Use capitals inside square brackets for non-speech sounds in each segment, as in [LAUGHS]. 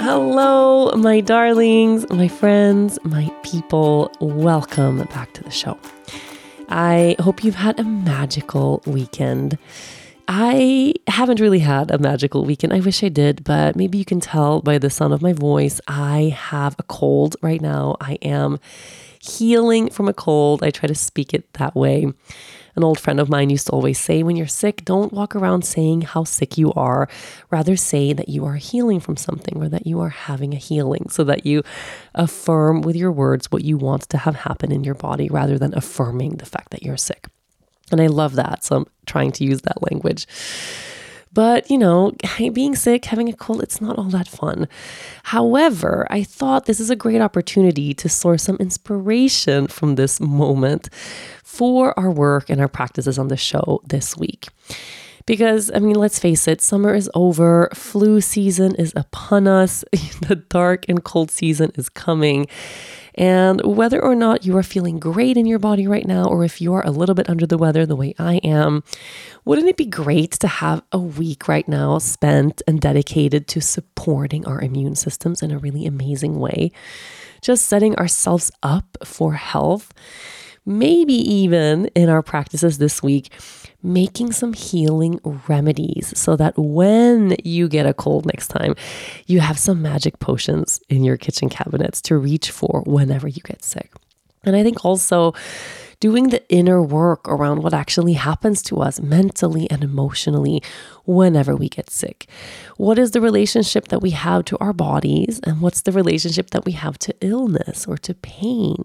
Hello, my darlings, my friends, my people. Welcome back to the show. I hope you've had a magical weekend. I haven't really had a magical weekend. I wish I did, but maybe you can tell by the sound of my voice, I have a cold right now. I am healing from a cold. I try to speak it that way. An old friend of mine used to always say, when you're sick, don't walk around saying how sick you are. Rather say that you are healing from something or that you are having a healing so that you affirm with your words what you want to have happen in your body rather than affirming the fact that you're sick. And I love that. So I'm trying to use that language. But, you know, being sick, having a cold, it's not all that fun. However, I thought this is a great opportunity to source some inspiration from this moment for our work and our practices on the show this week. Because, I mean, let's face it, summer is over, flu season is upon us, [LAUGHS] the dark and cold season is coming. And whether or not you are feeling great in your body right now, or if you are a little bit under the weather the way I am, wouldn't it be great to have a week right now spent and dedicated to supporting our immune systems in a really amazing way? Just setting ourselves up for health maybe even in our practices this week, making some healing remedies so that when you get a cold next time, you have some magic potions in your kitchen cabinets to reach for whenever you get sick. And I think also doing the inner work around what actually happens to us mentally and emotionally whenever we get sick. What is the relationship that we have to our bodies, and what's the relationship that we have to illness or to pain?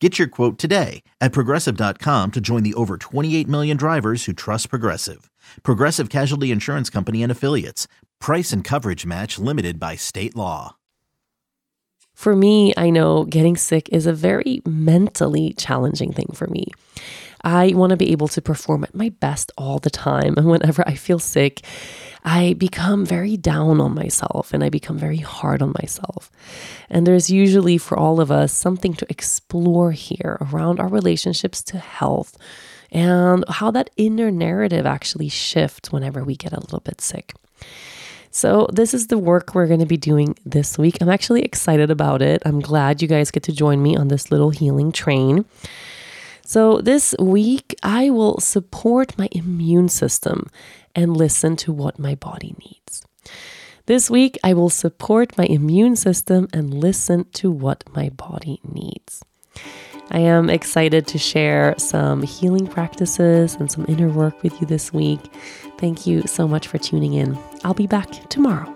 Get your quote today at progressive.com to join the over 28 million drivers who trust Progressive. Progressive Casualty Insurance Company and Affiliates. Price and coverage match limited by state law. For me, I know getting sick is a very mentally challenging thing for me. I want to be able to perform at my best all the time. And [LAUGHS] whenever I feel sick, I become very down on myself and I become very hard on myself. And there's usually for all of us something to explore here around our relationships to health and how that inner narrative actually shifts whenever we get a little bit sick. So, this is the work we're going to be doing this week. I'm actually excited about it. I'm glad you guys get to join me on this little healing train. So, this week, I will support my immune system and listen to what my body needs. This week, I will support my immune system and listen to what my body needs. I am excited to share some healing practices and some inner work with you this week. Thank you so much for tuning in. I'll be back tomorrow.